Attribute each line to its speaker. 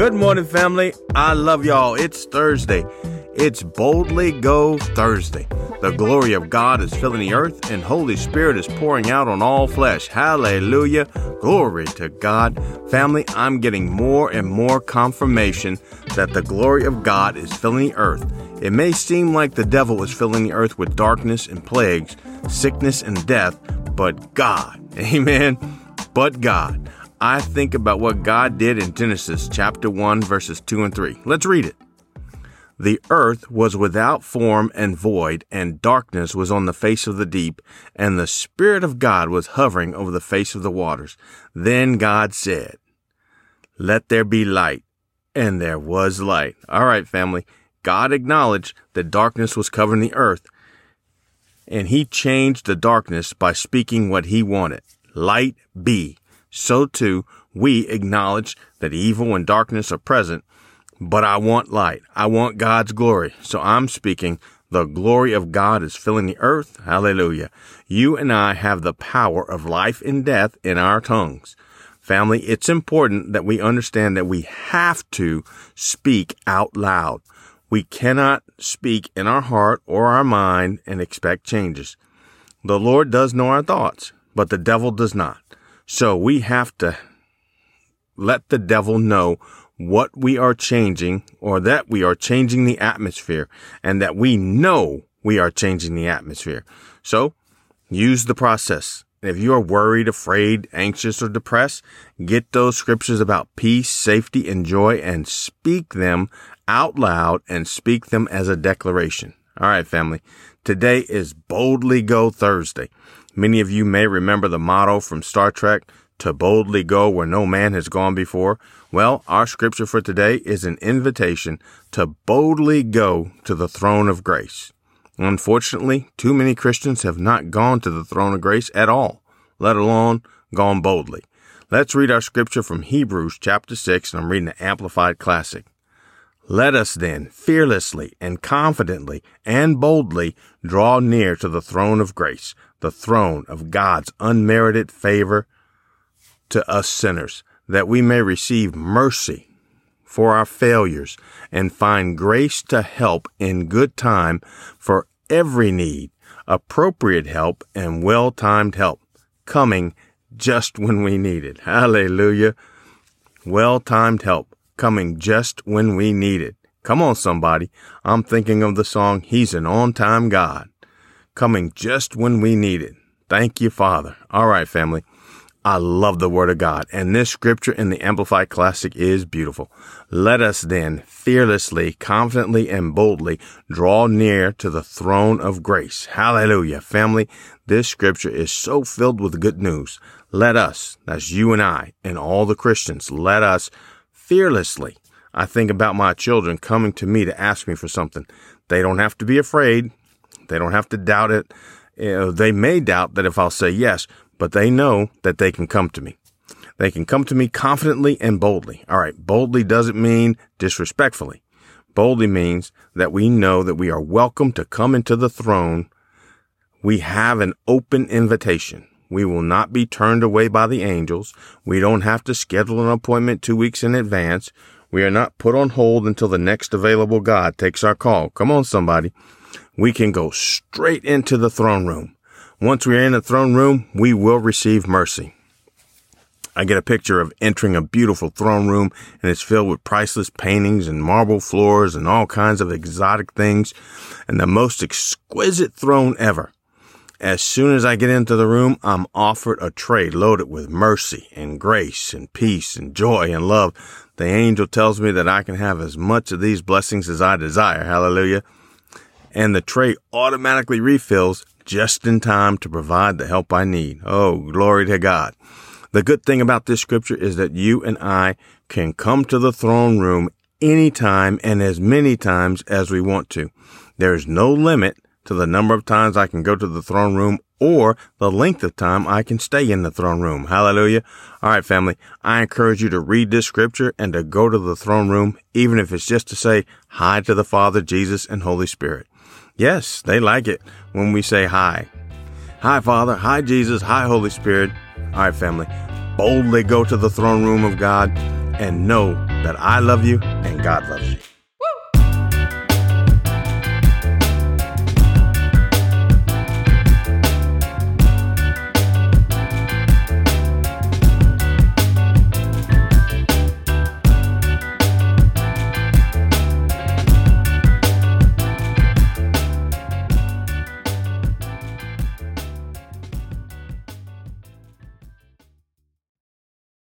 Speaker 1: Good morning, family. I love y'all. It's Thursday. It's Boldly Go Thursday. The glory of God is filling the earth, and Holy Spirit is pouring out on all flesh. Hallelujah. Glory to God. Family, I'm getting more and more confirmation that the glory of God is filling the earth. It may seem like the devil is filling the earth with darkness and plagues, sickness and death, but God, amen, but God. I think about what God did in Genesis chapter 1, verses 2 and 3. Let's read it. The earth was without form and void, and darkness was on the face of the deep, and the Spirit of God was hovering over the face of the waters. Then God said, Let there be light. And there was light. All right, family. God acknowledged that darkness was covering the earth, and He changed the darkness by speaking what He wanted. Light be so too we acknowledge that evil and darkness are present, but I want light. I want God's glory. So I'm speaking the glory of God is filling the earth. Hallelujah. You and I have the power of life and death in our tongues. Family, it's important that we understand that we have to speak out loud. We cannot speak in our heart or our mind and expect changes. The Lord does know our thoughts, but the devil does not. So we have to let the devil know what we are changing or that we are changing the atmosphere and that we know we are changing the atmosphere. So use the process. If you are worried, afraid, anxious, or depressed, get those scriptures about peace, safety, and joy and speak them out loud and speak them as a declaration. All right, family. Today is Boldly Go Thursday. Many of you may remember the motto from Star Trek, to boldly go where no man has gone before. Well, our scripture for today is an invitation to boldly go to the throne of grace. Unfortunately, too many Christians have not gone to the throne of grace at all, let alone gone boldly. Let's read our scripture from Hebrews chapter 6, and I'm reading the Amplified Classic. Let us then fearlessly and confidently and boldly draw near to the throne of grace, the throne of God's unmerited favor to us sinners, that we may receive mercy for our failures and find grace to help in good time for every need, appropriate help and well timed help coming just when we need it. Hallelujah. Well timed help coming just when we need it. Come on, somebody. I'm thinking of the song, He's an On Time God, coming just when we need it. Thank you, Father. All right, family. I love the Word of God, and this scripture in the Amplified Classic is beautiful. Let us then fearlessly, confidently, and boldly draw near to the throne of grace. Hallelujah. Family, this scripture is so filled with good news. Let us, that's you and I, and all the Christians, let us fearlessly. I think about my children coming to me to ask me for something. They don't have to be afraid. They don't have to doubt it. Know, they may doubt that if I'll say yes, but they know that they can come to me. They can come to me confidently and boldly. All right. Boldly doesn't mean disrespectfully. Boldly means that we know that we are welcome to come into the throne. We have an open invitation. We will not be turned away by the angels. We don't have to schedule an appointment two weeks in advance. We are not put on hold until the next available God takes our call. Come on, somebody. We can go straight into the throne room. Once we are in the throne room, we will receive mercy. I get a picture of entering a beautiful throne room and it's filled with priceless paintings and marble floors and all kinds of exotic things and the most exquisite throne ever. As soon as I get into the room, I'm offered a tray loaded with mercy and grace and peace and joy and love. The angel tells me that I can have as much of these blessings as I desire. Hallelujah. And the tray automatically refills just in time to provide the help I need. Oh, glory to God. The good thing about this scripture is that you and I can come to the throne room anytime and as many times as we want to. There is no limit to the number of times I can go to the throne room or the length of time I can stay in the throne room. Hallelujah. All right, family. I encourage you to read this scripture and to go to the throne room, even if it's just to say hi to the Father, Jesus, and Holy Spirit. Yes, they like it when we say hi. Hi, Father. Hi, Jesus. Hi, Holy Spirit. All right, family. Boldly go to the throne room of God and know that I love you and God loves you.